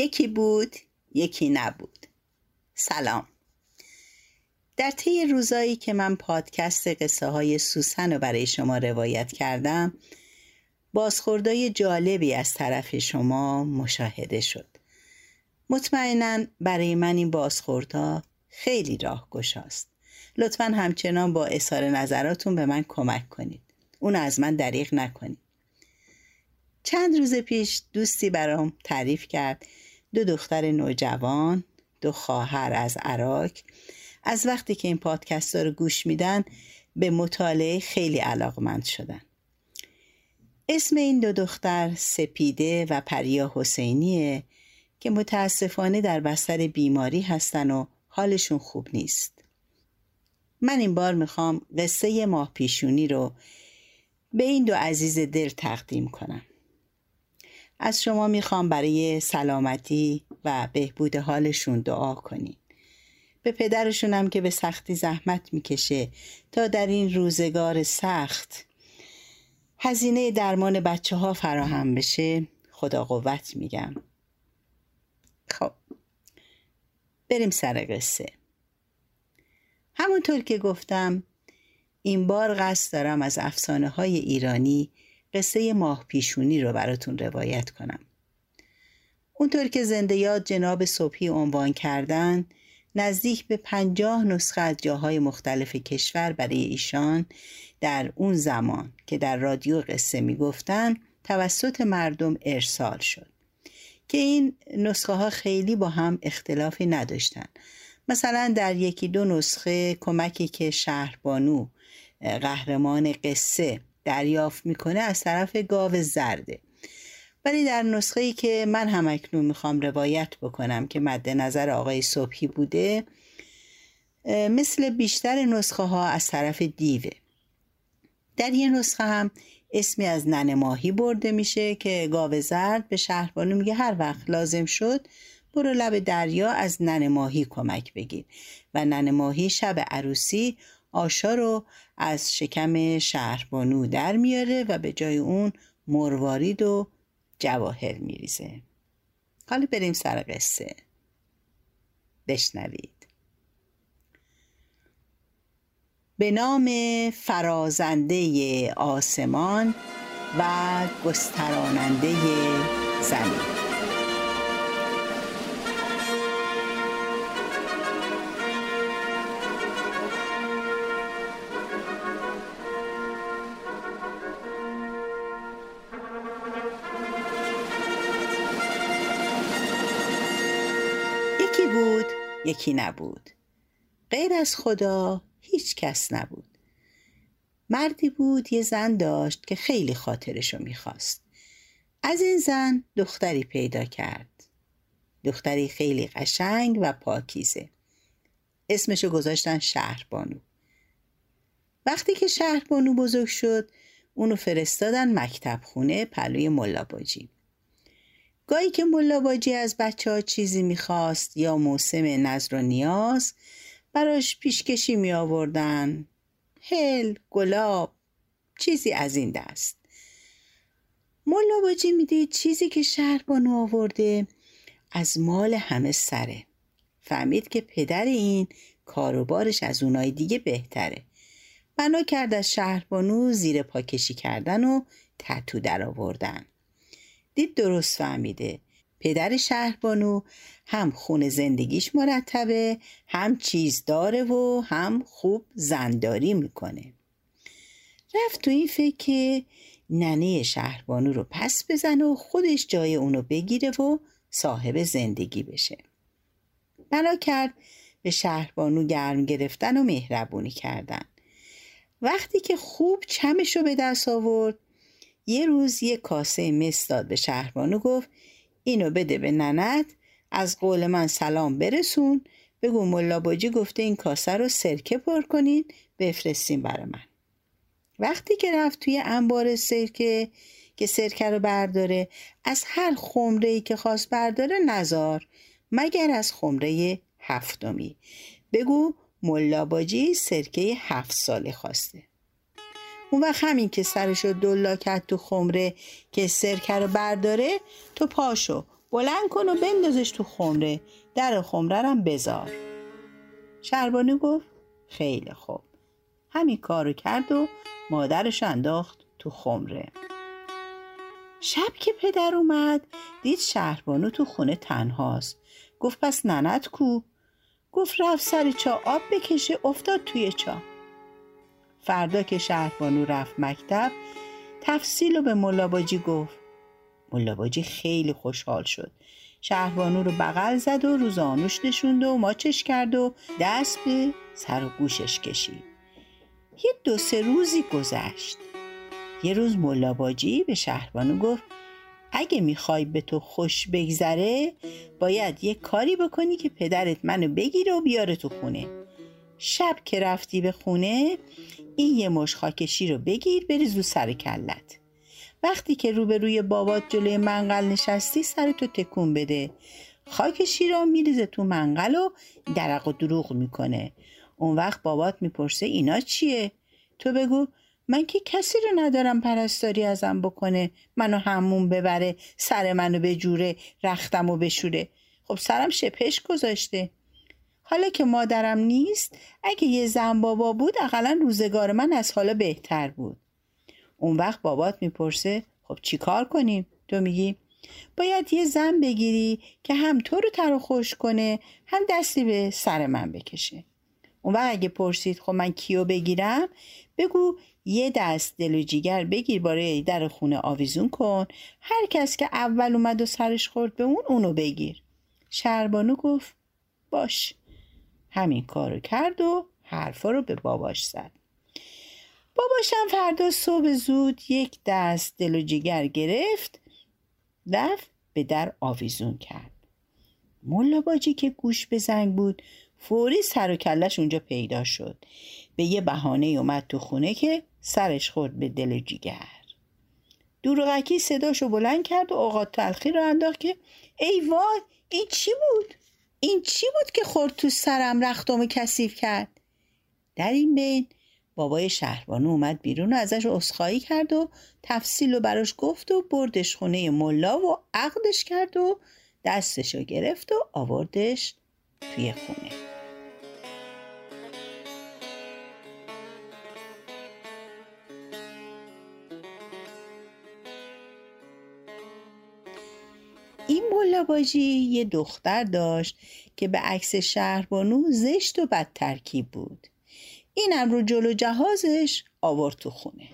یکی بود یکی نبود. سلام. در طی روزایی که من پادکست قصه های سوسن رو برای شما روایت کردم بازخوردهای جالبی از طرف شما مشاهده شد. مطمئنا برای من این بازخوردها خیلی راه گشاست لطفا همچنان با اظهار نظراتون به من کمک کنید. اون از من دریغ نکنید. چند روز پیش دوستی برام تعریف کرد دو دختر نوجوان دو خواهر از عراق. از وقتی که این پادکست رو گوش میدن به مطالعه خیلی علاقمند شدن. اسم این دو دختر سپیده و پریا حسینیه که متاسفانه در بستر بیماری هستن و حالشون خوب نیست. من این بار می‌خوام قصه ماه پیشونی رو به این دو عزیز دل تقدیم کنم. از شما می‌خوام برای سلامتی و بهبود حالشون دعا کنین. به پدرشونم که به سختی زحمت می‌کشه تا در این روزگار سخت هزینه درمان بچه ها فراهم بشه خدا قوت میگم. خب بریم سر قصه. همونطور که گفتم این بار قصد دارم از افسانه های ایرانی قصه ماه پیشونی رو براتون روایت کنم. اونطور که زنده یاد جناب صبحی عنوان کردن نزدیک به پنجاه نسخه از جاهای مختلف کشور برای ایشان در اون زمان که در رادیو قصه می‌گفتن توسط مردم ارسال شد. که این نسخه ها خیلی با هم اختلافی نداشتن. مثلا در یکی دو نسخه کمکی که شهربانو قهرمان قصه دریافت می‌کنه از طرف گاو زرده. ولی در نسخه ای که من هم اکنون می‌خوام روایت بکنم که مد نظر آقای صبحی بوده مثل بیشتر نسخه ها از طرف دیوه. در یه نسخه هم اسمی از ننه ماهی برده میشه که گاو زرد به شهربانو میگه هر وقت لازم شد برو لب دریا از ننه ماهی کمک بگیر. و ننه ماهی شب عروسی آشا رو از شکم شهربانو در میاره و به جای اون مروارید و جواهر میریزه. حالا بریم سر قصه. بشنوید. به نام فرازنده آسمان و گستراننده زمین. یکی نبود. غیر از خدا هیچ کس نبود. مردی بود یه زن داشت که خیلی خاطرشو می‌خواست. از این زن دختری پیدا کرد. دختری خیلی قشنگ و پاکیزه. اسمشو گذاشتن شهربانو وقتی که شهربانو بزرگ شد اونو فرستادن مکتب خونه پلوی ملاباجی گاهی که ملاباجی از بچه ها چیزی می‌خواست یا موسم نظر و نیاز براش پیشکشی می آوردن هل، گلاب چیزی از این دست. ملاباجی می‌دید چیزی که شهر بانو آورده از مال همه سره. فهمید که پدر این کاروبارش از اونای دیگه بهتره. بنا کرد از شهربانو زیر پاکشی کردن و تتو در آوردن دید درست فهمیده. پدر شهربانو هم خون زندگیش مرتبه هم چیز داره و هم خوب زنداری می‌کنه. رفت تو این فکر که ننه شهربانو رو پس بزنه و خودش جای اونو بگیره و صاحب زندگی بشه. بنا کرد به شهربانو گرم گرفتن و مهربونی کردن. وقتی که خوب چمش رو به دست آورد یه روز یه کاسه مس داد به شهربانو گفت اینو بده به ننت از قول من سلام برسون. بگو ملاباجی گفته این کاسه رو سرکه پر کنین بفرستین برای من. وقتی که رفت توی انبار سرکه که سرکه رو برداره از هر خمره ای که خواست برداره نزار مگر از خمره هفتمی. بگو ملاباجی سرکه هفت ساله خواسته. اون وقت همین که سرشو دلا کرد تو خمره که سرکه رو برداره تو پاشو بلند کن و بندازش تو خمره. در خمره رم بذار. شهربانو گفت خیلی خوب. همین کارو کرد و مادرش انداخت تو خمره. شب که پدر اومد دید شهربانو تو خونه تنهاست. گفت پس ننت کو؟ گفت رفت سر چا آب بکشه افتاد توی چا. فردا که شهربانو رفت مکتب تفصیل رو به ملاباجی گفت. ملاباجی خیلی خوشحال شد. شهربانو رو بغل زد و روزانوش نشوند و ماچش کرد و دست به سر و گوشش کشید. یه دو سه روزی گذشت. یه روز ملاباجی به شهربانو گفت اگه می‌خوای به تو خوش بگذره باید یه کاری بکنی که پدرت منو بگیره و بیاره تو خونه. شب که رفتی به خونه این یه مش خاکشی رو بگیر بریز رو سر کلت. وقتی که روبروی بابات جلوی منقل نشستی سرتو تکون بده. خاکشی را میریزه تو منقل و درق و دروغ می‌کنه. اون وقت بابات می‌پرسه اینا چیه؟ تو بگو من که کسی رو ندارم پرستاری ازم بکنه منو همون ببره سر منو بجوره رختم و بشوره. خب سرم شپش گذاشته. حالا که مادرم نیست اگه یه زن بابا بود اقلا روزگار من از حالا بهتر بود. اون وقت بابات می‌پرسه خب چی کار کنیم؟ تو میگی باید یه زن بگیری که هم تو رو تر خوش کنه هم دستی به سر من بکشه. اون وقت اگه پرسید خب من کیو بگیرم؟ بگو یه دست دل و جیگر بگیر باره در خونه آویزون کن. هر کس که اول اومد و سرش خورد به اون اونو بگیر. شربانو گفت باش. همین کارو کرد و حرفا رو به باباش زد. باباشم فردا صبح زود یک دست دل و جگر گرفت رفت به در آویزون کرد. ملا باجی که گوش به زنگ بود فوری سر و کلش اونجا پیدا شد. به یه بهانه اومد تو خونه که سرش خورد به دل جیگر دروغکی صداشو بلند کرد و اوقات تلخی رو انداخت که ای وای این چی بود؟ این چی بود که خورد تو سرم رختمو کثیف کرد؟ در این بین بابای شهربانو اومد بیرون و ازش اسخایی کرد و تفصیل رو براش گفت و بردش خونه ملا و عقدش کرد و دستش رو گرفت و آوردش توی خونه ملا باجی یه دختر داشت که به عکس شهربانو زشت و بد ترکیب بود. اینم رو جلو جهازش آورد تو خونه.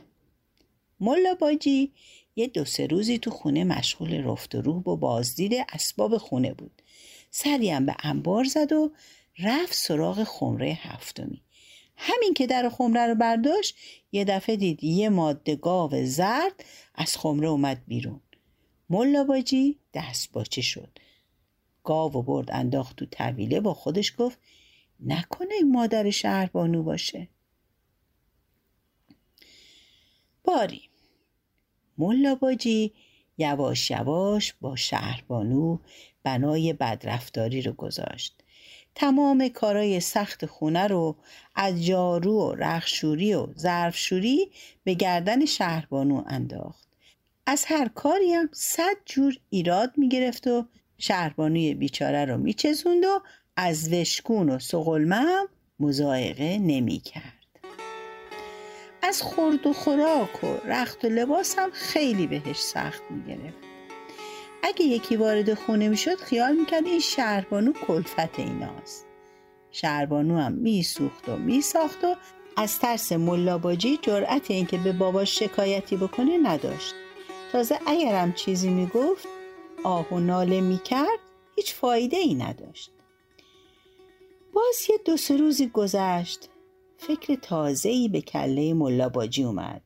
ملا باجی یه دو سه روزی تو خونه مشغول رفت و روح و بازدید اسباب خونه بود. سریم به انبار زد و رفت سراغ خمره هفتمی. همین که در خمره رو برداشت یه دفعه دید یه ماده گاو زرد از خمره اومد بیرون. ملا باجی دست باچه شد. گاو و برد انداخت تو طویله با خودش گفت نکنه این مادر شهربانو باشه. باری. ملا باجی یواش یواش با شهربانو بنای بدرفتاری رو گذاشت. تمام کارای سخت خونه رو از جارو و رخشوری و ظرفشوری به گردن شهربانو انداخت. از هر کاری هم صد جور ایراد می‌گرفت و شهربانوی بیچاره رو میچزوند و از وشکون و سغلمه هم مزایقه نمی کرد. از خورد و خوراک و رخت و لباس هم خیلی بهش سخت می گرفت. اگه یکی وارد خونه می شد خیال می کرد این شهربانو کلفت ایناست. شهربانو هم می سوخت و می ساخت و از ترس ملاباجی جرأت اینکه به باباش شکایتی بکنه نداشت. تازه اگرم چیزی می گفت آه و ناله می کرد هیچ فایده ای نداشت. باز یه دو سه روزی گذشت. فکر تازه‌ای به کله ملا باجی اومد.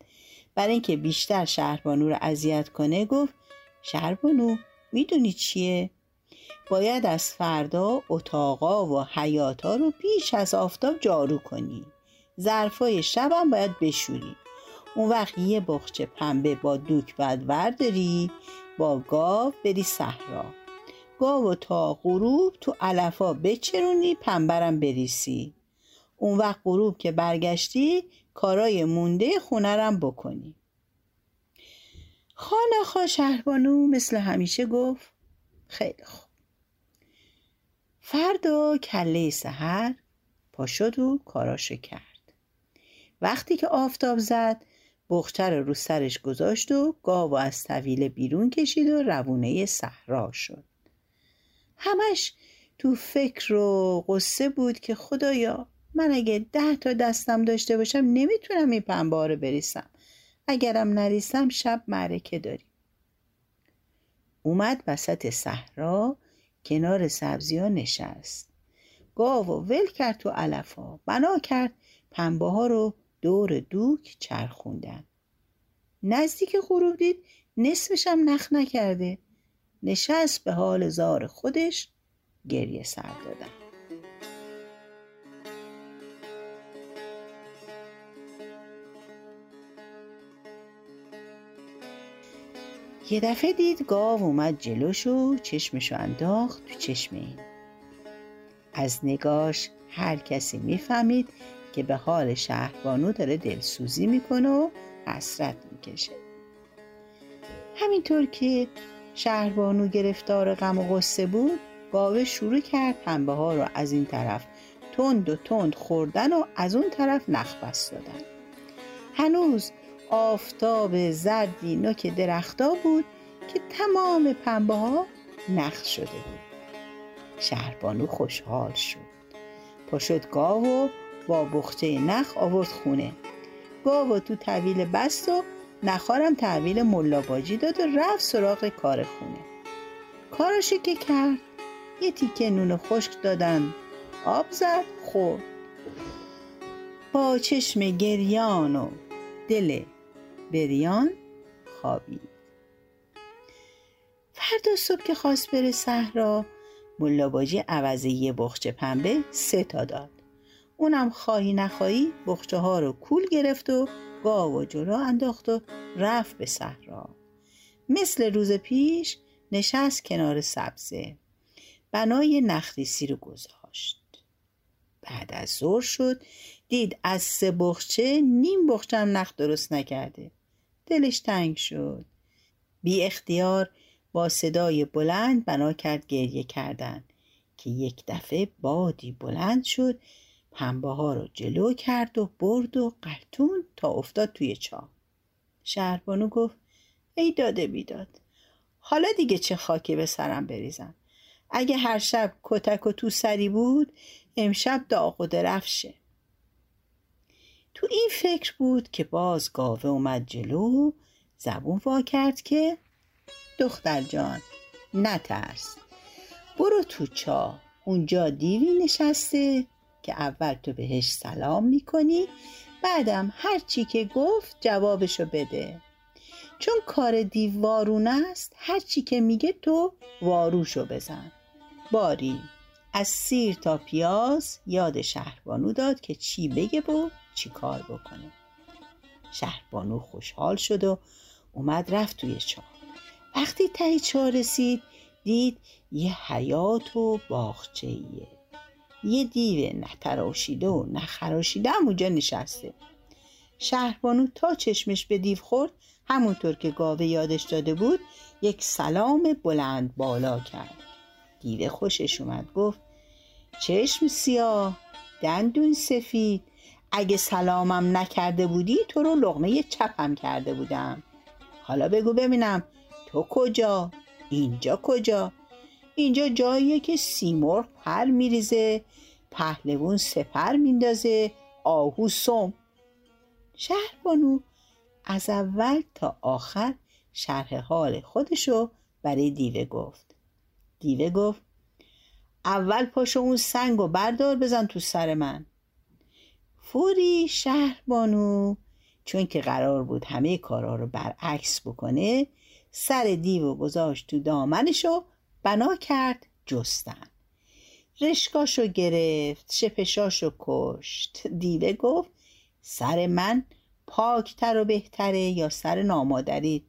برای اینکه بیشتر شهربانو رو اذیت کنه گفت شهربانو می‌دونی چیه؟ باید از فردا اتاقا و حیاتا رو بیش از آفتاب جارو کنی. ظرفای شبم باید بشوری. اون وقت یه بخچه پنبه با دوک باید ورداری با گاو بری صحرا. گاو تا غروب تو علفا بچرونی پنبرم بریسی. اون وقت غروب که برگشتی کارای مونده خونرم بکنی. خانه شهربانو مثل همیشه گفت خیلی خوب. فردا کله سحر پا شد و کاراشو کرد. وقتی که آفتاب زد بختر رو سرش گذاشت و گاو از طویل بیرون کشید و روونه صحرا شد. همش تو فکر و قصه بود که خدایا من اگه ده تا دستم داشته باشم نمی‌تونم این پنبه رو بریسم. اگرم نریسم شب معرکه داریم. اومد وسط صحرا کنار سبزی ها نشست. گاو و ول کرد تو علف ها. بنا کرد پنبه ها رو دور دوک چرخوندن. نزدیک غروب دید نصفشم نخ نکرده. نشست به حال زار خودش گریه سر دادن. یه دفعه دید گاو اومد جلوش و چشمشو انداخت تو چشم این. از نگاش هر کسی می‌فهمید که به حال شهربانو داره دلسوزی می‌کنه و حسرت می‌کشه. همینطور که شهربانو گرفتار غم و غصه بود گاوه شروع کرد پنبه ها رو از این طرف تند و تند خوردن و از اون طرف نخ بست دادن. هنوز آفتاب زردی نوک درختا بود که تمام پنبه ها نخ شده بود. شهربانو خوشحال شد. پاشد گاو و با بخچه نخ آورد خونه. گاو تو طویل بست و نخارم تحویل ملاباجی داد و رفت سراغ کار خونه. کارشو که کرد یه تیکه نون خشک دادن آب زد خورد. با چشم گریان و دل بریان خوابید. فردا صبح که خواست بره صحرا ملاباجی عوض یه بخچه پنبه سه تا داد. اونم خواهی نخواهی بخچه ها رو کول گرفت و گاو و جلو انداخت و رفت به صحرا. مثل روز پیش نشست کنار سبزه. بنای نخریسی رو گذاشت. بعد از ظهر شد دید از سه بخچه نیم بخچه هم نخ درست نکرده. دلش تنگ شد. بی اختیار با صدای بلند بنا کرد گریه کردن که یک دفعه بادی بلند شد پنبه رو جلو کرد و برد و قلتون تا افتاد توی چاه شهربانو گفت ای داده بیداد حالا دیگه چه خاکی به سرم بریزم؟ اگه هر شب کتک و تو سری بود امشب داغ و درفشه. تو این فکر بود که باز گاوه اومد جلو زبون وا کرد که دختر جان نترس برو تو چاه اونجا دیوی نشسته که اول تو بهش سلام می‌کنی بعدم هر چی که گفت جوابشو بده. چون کار دیو وارونه است هر چی که میگه تو واروشو بزن. باری از سیر تا پیاز یاد شهربانو داد که چی بگه و چی کار بکنه. شهربانو خوشحال شد و اومد رفت توی چاه وقتی ته چاه رسید دید یه حیات و باغچه یه دیو نتراشیده و نخراشیده هم اونجا نشسته. شهربانو تا چشمش به دیو خورد همونطور که گاوه یادش داده بود یک سلام بلند بالا کرد. دیوه خوشش اومد گفت چشم سیاه دندون سفید اگه سلامم نکرده بودی تو رو لغمه چپم کرده بودم. حالا بگو ببینم تو کجا؟ اینجا کجا؟ اینجا جاییه که سیمرغ پر میریزه پهلوون سپر میندازه آهو سم. شهربانو از اول تا آخر شرح حال خودشو برای دیوه گفت. دیوه گفت اول پاشو اون سنگ و بردار بزن تو سر من. فوری شهربانو چون که قرار بود همه کارا رو برعکس بکنه سر دیو و گذاشت تو دامنشو بنا کرد جستن. رشکاشو گرفت شپشاشو کشت. دیوه گفت سر من پاکتر و بهتره یا سر نامادری؟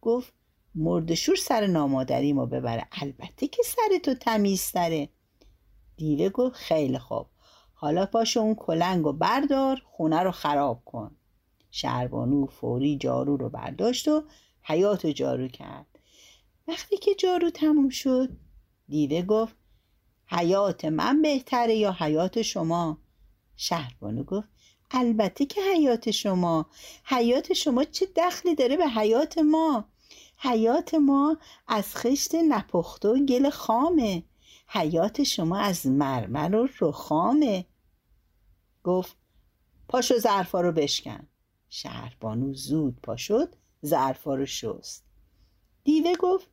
گفت مردشور سر نامادری ما ببره. البته که سر تو تمیزتره دیوه گفت خیلی خوب. حالا پاشو اون کلنگ و بردار خونه رو خراب کن. شهربانو فوری جارو رو برداشت و حیات جارو کرد. وقتی که جارو تموم شد دیوه گفت حیات من بهتره یا حیات شما؟ شهربانو گفت البته که حیات شما. حیات شما چه دخلی داره به حیات ما؟ حیات ما از خشت نپخته و گل خامه. حیات شما از مرمر و رخامه. گفت پاشو ظرفا رو بشکن. شهربانو زود پا شد ظرفا رو شست. دیوه گفت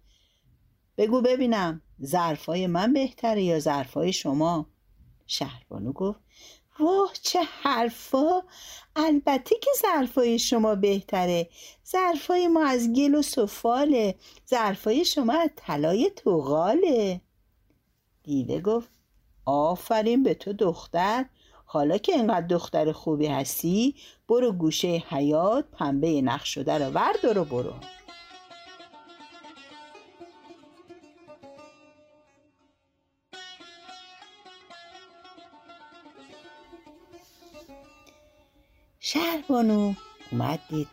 بگو ببینم ظرفای من بهتره یا ظرفای شما؟ شهربانو گفت واه چه حرفا! البته که ظرفای شما بهتره. ظرفای ما از گل و سفاله. ظرفای شما از طلای توغاله دیوه گفت آفرین به تو دختر. حالا که اینقدر دختر خوبی هستی برو گوشه حیات پنبه نقش شده رو وردار و برو. شهربانو اومد دید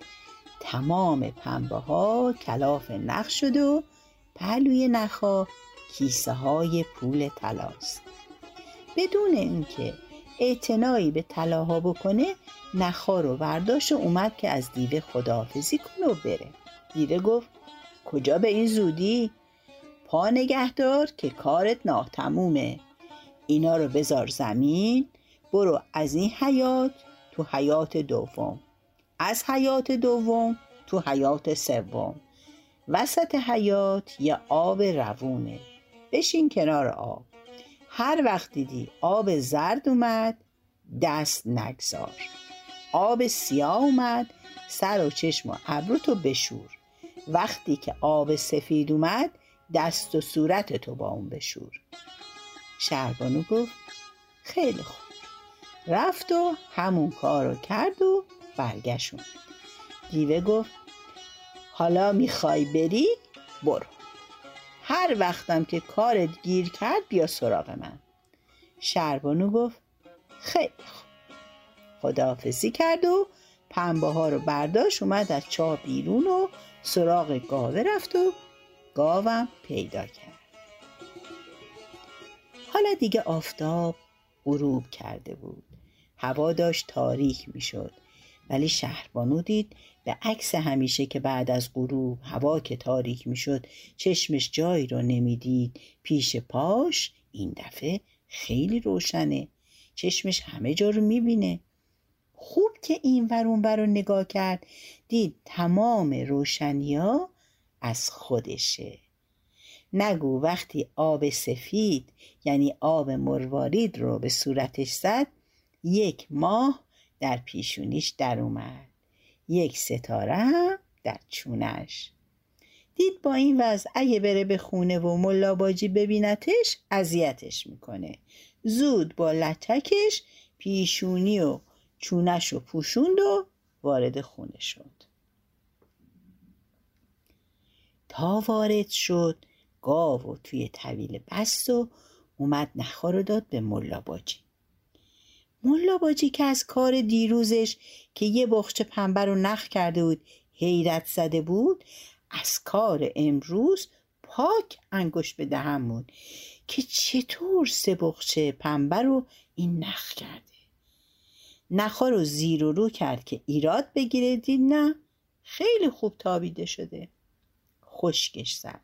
تمام پنبه ها کلاف نخ شده و پهلوی نخا کیسه های پول تلاست بدون اینکه اعتنایی به طلاها بکنه نخا رو برداشت و اومد که از دیوه خداحافظی کنه و بره. دیوه گفت کجا به این زودی؟ پا نگهدار که کارت ناتمومه. اینا رو بذار زمین برو از این حیات تو حیات دوم. از حیات دوم تو حیات سوم. وسط حیات یه آب روونه. بشین کنار آب. هر وقت دیدی آب زرد اومد دست نگذار. آب سیاه اومد سر و چشم و ابروتو بشور. وقتی که آب سفید اومد دست و صورتتو با اون بشور. شهربانو گفت خیلی خوب. رفت و همون کار رو کرد و برگشون دیوه گفت حالا می‌خوای بری؟ برو. هر وقتم که کارت گیر کرد بیا سراغ من. شربانو گفت خیلی خوب. خداحافظی کرد و پنبه ها رو برداشت اومد از چاه بیرون و سراغ گاوه رفت و گاوم پیدا کرد. حالا دیگه آفتاب غروب کرده بود. هوا داشت تاریک می‌شد. ولی شهربانو دید به عکس همیشه که بعد از غروب هوا که تاریک می‌شد چشمش جایی رو نمی‌دید. پیش پاش این دفعه خیلی روشنه. چشمش همه جا رو می‌بینه. خوب که این ورون رو نگاه کرد. دید تمام روشنیا از خودشه. نگو وقتی آب سفید یعنی آب مروارید رو به صورتش زد یک ماه در پیشونیش در اومد. یک ستاره هم در چونش. دید با این وضع اگه بره به خونه و ملاباجی ببینتش اذیتش می‌کنه. زود با لچکش پیشونی و چونش رو پوشوند و وارد خونه شد. تا وارد شد گاو و توی طویل بست و اومد نخا رو داد به ملاباجی ملا باجی که از کار دیروزش که یه بخچه پنبه رو نخ کرده بود حیرت زده بود از کار امروز پاک انگوش به دهم بود که چطور سه بخچه پنبه رو این نخ کرده؟ نخا رو زیر و رو کرد که ایراد بگیره دید نه خیلی خوب تابیده شده. خشکش زد.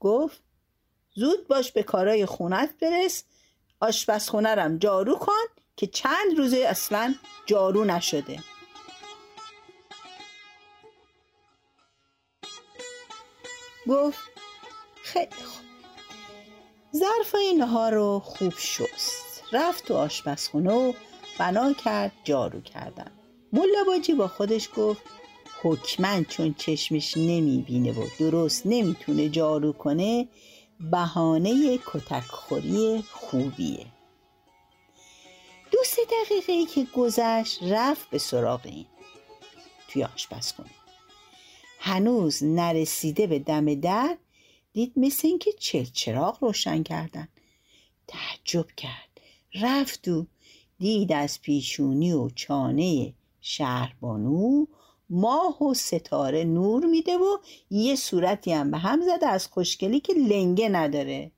گفت زود باش به کارای خونت برس آشپزخونه رم جارو کن که چند روزه اصلا جارو نشده. گفت خیلی خوب. ظرف اینها رو خوب شست. رفت تو آشپزخونه و بنا کرد جارو کردن. ملا باجی با خودش گفت حکمن چون چشمش نمی‌بینه و درست نمی‌تونه جارو کنه بهانه کتکخوری خوبیه. دو سه دقیقه ای که گذشت رفت به سراغ این. توی آشپزخونه هنوز نرسیده به دم در دید مثل اینکه چه چراغ روشن کردن. تعجب کرد. رفت و دید از پیشونی و چانه شهربانو ماه و ستاره نور میده و یه صورتی هم به هم زده از خوشگلی که لنگه نداره.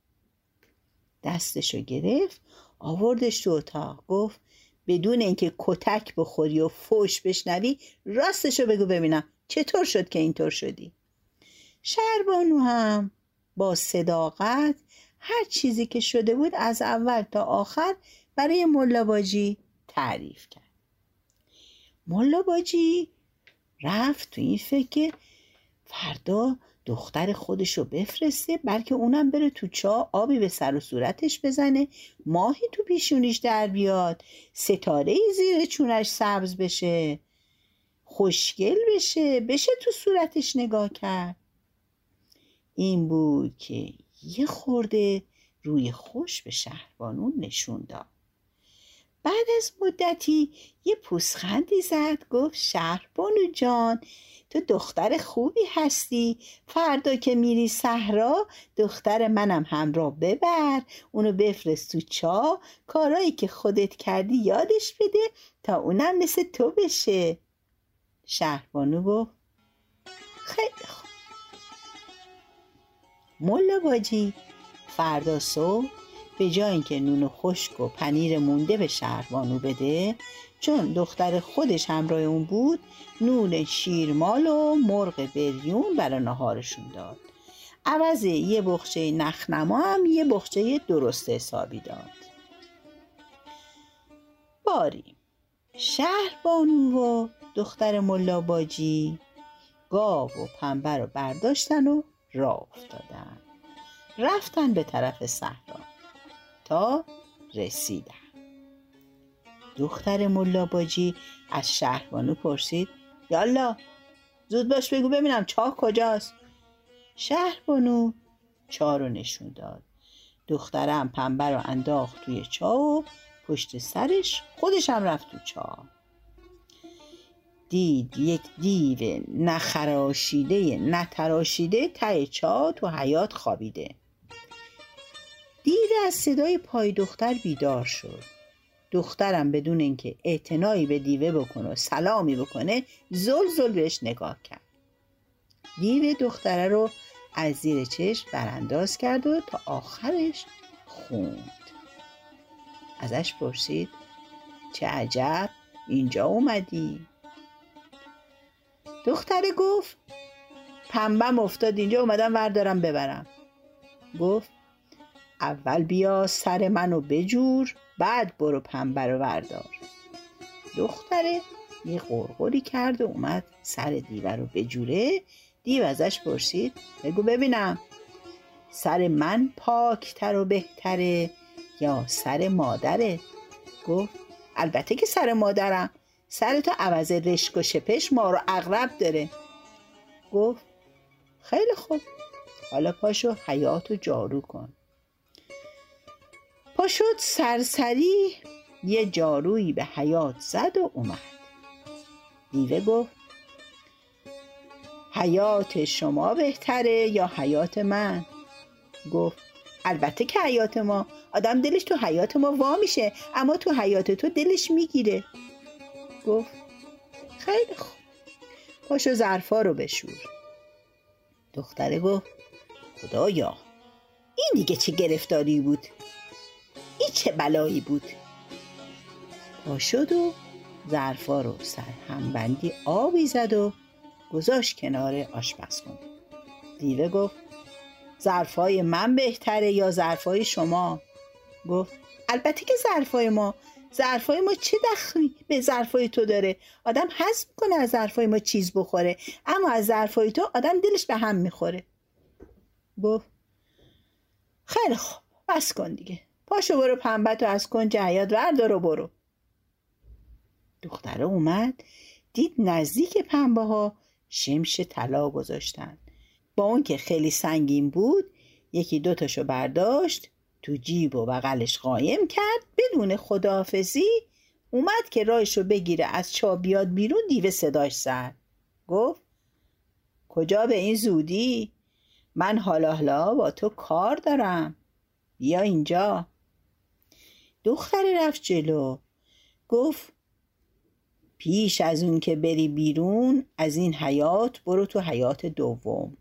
دستشو گرفت آوردش تو اتاق. گفت بدون اینکه کتک بخوری و فوش بشنوی راستشو بگو ببینم. چطور شد که اینطور شدی؟ شهربانو هم با صداقت هر چیزی که شده بود از اول تا آخر برای ملاباجی تعریف کرد. ملاباجی رفت تو این فکر فردا دختر خودشو بفرسته بلکه اونم بره تو چا آبی به سر و صورتش بزنه ماهی تو پیشونیش در بیاد ستاره ای زیر چونش سبز بشه خوشگل بشه بشه تو صورتش نگاه کرد. این بود که یه خورده روی خوش به شهربانون نشون داد. بعد از مدتی یه پوسخندی زد گفت شهربانو جان تو دختر خوبی هستی. فردا که میری صحرا دختر منم همراه ببر. اونو بفرست تو چا. کارایی که خودت کردی یادش بده تا اونم مثل تو بشه. شهربانو گفت خیلی خوب. ملا باجی فردا صبح. به جای اینکه نون خشک و پنیر مونده به شهربانو بده چون دختر خودش همراه اون بود نون شیرمال و مرغ بریون برای نهارشون داد. عوض یه بخچه نخنما هم یه بخچه درست حسابی داد. باری. شهربانو و دختر ملاباجی گاو و پنبه رو برداشتن و راه افتادن. رفتن به طرف صحرا. تا رسیدن دختر ملاباجی از شهربانو پرسید یالا زود باش بگو ببینم چاه کجاست؟ شهربانو چاه رو نشون داد. دخترم پنبه رو انداخت توی چاه و پشت سرش خودش هم رفت تو چاه. دید یک دیو نخراشیده نتراشیده ته چاه تو حیات خوابیده. دیو از صدای پای دختر بیدار شد. دخترم بدون اینکه اعتنایی به دیوه بکنه و سلامی بکنه زل زل بهش نگاه کرد. دیو دختره رو از زیر چشم برانداز کرد و تا آخرش خوند. ازش پرسید چه عجب اینجا اومدی؟ دختره گفت پنبم افتاد اینجا اومدم وردارم ببرم. گفت اول بیا سر منو بجور بعد برو پنبه رو وردار دختره یه قرقری کرد و اومد سر دیوه رو بجوره. دیو ازش پرسید بگو ببینم سر من پاکتر و بهتره یا سر مادره؟ گفت البته که سر مادرم سر تو عوض رشک و شپش ما رو اغرب داره. گفت خیلی خوب حالا پاشو حیاتو جارو کن. پا شد سرسری یه جارویی به حیات زد و اومد. دیوه گفت حیات شما بهتره یا حیات من؟ گفت البته که حیات ما آدم دلش تو حیات ما وا میشه اما تو حیات تو دلش می‌گیره. گفت خیلی خوب پاشو ظرفا رو بشور. دختره گفت خدایا این دیگه چه گرفتاری بود؟ چه بلایی بود؟ پا شد و ظرفا رو سرهمبندی آبی زد و گذاشت کنار آشپزخونه دیوه گفت ظرفای من بهتره یا ظرفای شما؟ گفت البته که ظرفای ما. ظرفای ما چه دخلی به ظرفای تو داره؟ آدم حس کنه از ظرفای ما چیز بخوره اما از ظرفای تو آدم دلش به هم می‌خوره. گفت خیلی خوب بس کن دیگه. پاشو برو پنبت از کنج حیات وردار و برو. دختره اومد دید نزدیک پنبه ها شمش طلا گذاشتن. با اون که خیلی سنگین بود یکی دوتاشو برداشت تو جیب و بغلش قایم کرد. بدون خداحافظی اومد که رایشو بگیره از چا بیاد بیرون دیوه صداش زد. گفت کجا به این زودی؟ من حالا حالا با تو کار دارم. بیا اینجا. دختر رفت جلو. گفت پیش از اون که بری بیرون از این حیات برو تو حیات دوم.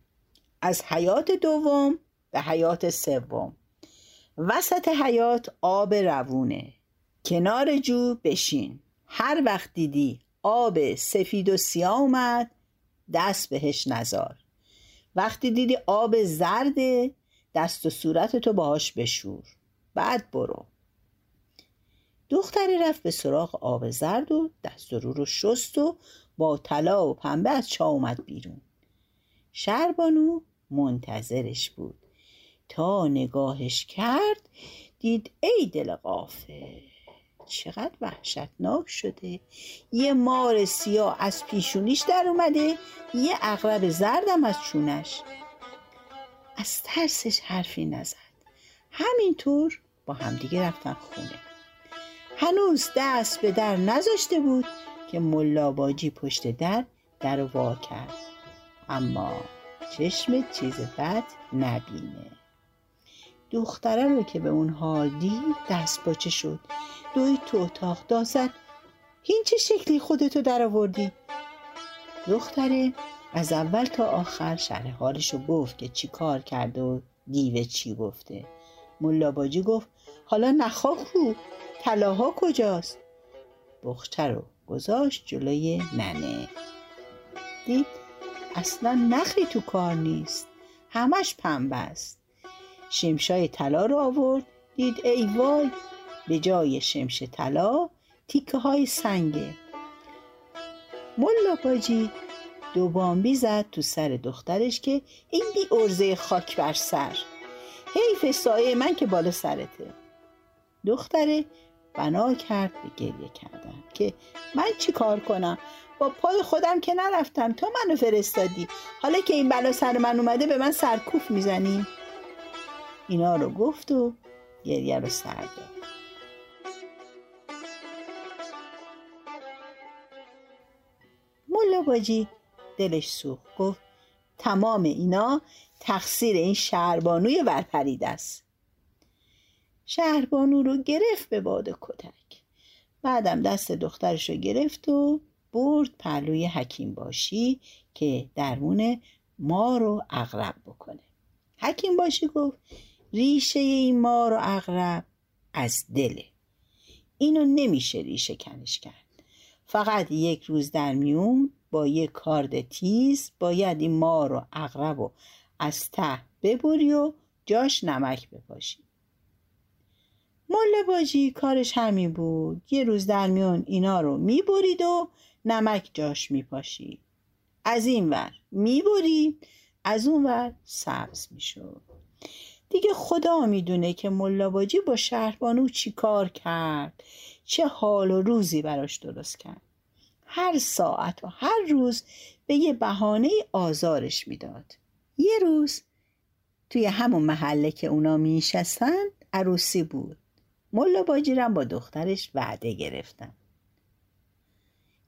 از حیات دوم به حیات سوم. وسط حیات آب روونه. کنار جو بشین. هر وقت دیدی آب سفید و سیاه اومد دست بهش نزار. وقتی دیدی آب زرده دست و صورتتو باهاش بشور. بعد برو. دختری رفت به سراغ آب زرد و دست رو رو شست و با طلا و پنبه از چا اومد بیرون. شربانو منتظرش بود. تا نگاهش کرد دید ای دل قافه چقدر وحشتناک شده. یه مار سیاه از پیشونیش در اومده یه اغرب زردم از چونش. از ترسش حرفی نزد. همینطور با همدیگه رفتن خونه. هنوز دست به در نذاشته بود که ملاباجی پشت در در وا کرد. اما چشم چیز بد نبینه. دختره رو که به اون حال دید دست باچه شد. دوی تو اتاق دازد این چه شکلی خودتو در آوردی؟ دختره از اول تا آخر شرح حالش رو گفت که چی کار کرده و دیوه چی گفته. ملاباجی گفت حالا نخوا کو. طلاها کجاست؟ بخچه رو گذاشت جلوی ننه. دید اصلا نخی تو کار نیست. همش پنبه است. شمشای طلا رو آورد. دید ای وای به جای شمش طلا تیکه های سنگه. ملا باجی دو بامبی زد تو سر دخترش که این بی ارزه خاک بر سر. حیف سایه من که بالا سرته. دختره بنا کرد به گریه کردن که من چی کار کنم؟ با پای خودم که نرفتم. تو منو فرستادی. حالا که این بلا سر من اومده به من سرکوف می‌زنی. اینا رو گفت و گریه رو سر داد ملا باجی دلش سوخت. گفت تمام اینا تقصیر این شهربانوی ورپرید است. شهربانو رو گرفت به باد کتک. بعدم دست دخترش رو گرفت و برد پهلوی حکیم باشی که درمون ما رو اغرب بکنه. حکیم باشی گفت ریشه این مار و اغرب از دله. اینو نمیشه ریشه کنش کرد. فقط یک روز در میون با یک کارد تیز باید این مار و اغرب و از ته ببری و جاش نمک بپاشی. مله باجی کارش همین بود. یه روز در میون اینا رو می‌برید و نمک جاش میپاشید. از این ور می‌برید از اون ور سبز می‌شد. دیگه خدا می‌دونه که ملاباجی با شهربانو چی کار کرد. چه حال و روزی براش درست کرد. هر ساعت و هر روز به یه بهانه آزارش می‌داد. یه روز توی همون محله که اونا میشستن عروسی بود. ملا باجیرم با دخترش وعده گرفتن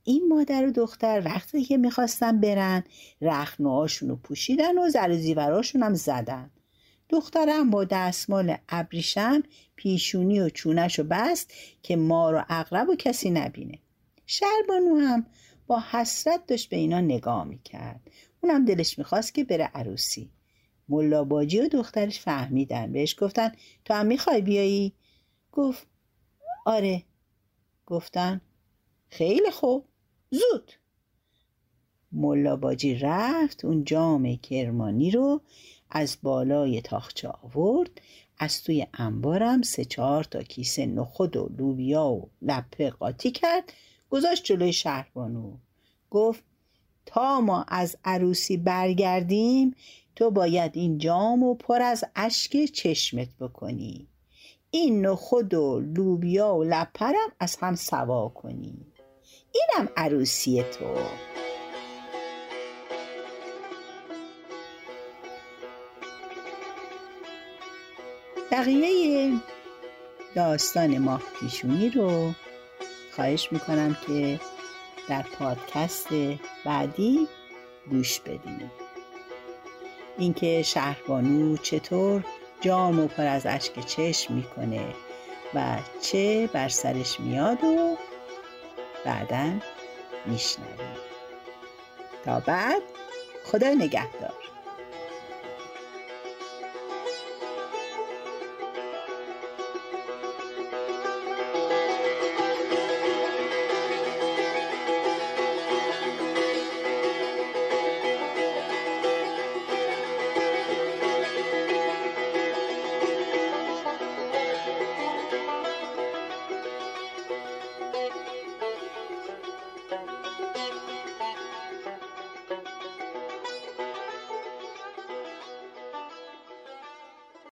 این مادر و دختر وقتی که می‌خواستن برن رخنهاشون رو پوشیدن و زر زیوراشون هم زدن. دخترم با دستمال ابریشم پیشونی و چونش رو بست که مار و اقرب و کسی نبینه. شربانو هم با حسرت داشت به اینا نگاه می‌کرد. اونم دلش می‌خواست که بره عروسی. ملا باجی و دخترش فهمیدن. بهش گفتن تو هم می‌خوای بیایی؟ گفت آره. گفتن خیلی خوب. زود. ملا باجی رفت اون جام کرمانی رو از بالای تاخچه آورد. از توی انبارم سه چهار تا کیسه نخود و لوبیا و لپه قاطی کرد. گذاشت جلوی شهربانو گفت تا ما از عروسی برگردیم تو باید این جام و پر از اشک چشمت بکنی. این نخود و لوبیا و لپرم از هم سوا کنی. اینم عروسی تو. بقیه داستان ماه رو خواهش می‌کنم که در پادکست بعدی گوش بدین. اینکه شهربانو چطور جام و پر از اشک چشم می‌کنه و چه بر سرش میاد و بعدا میشنویم تا بعد خدا نگهدار.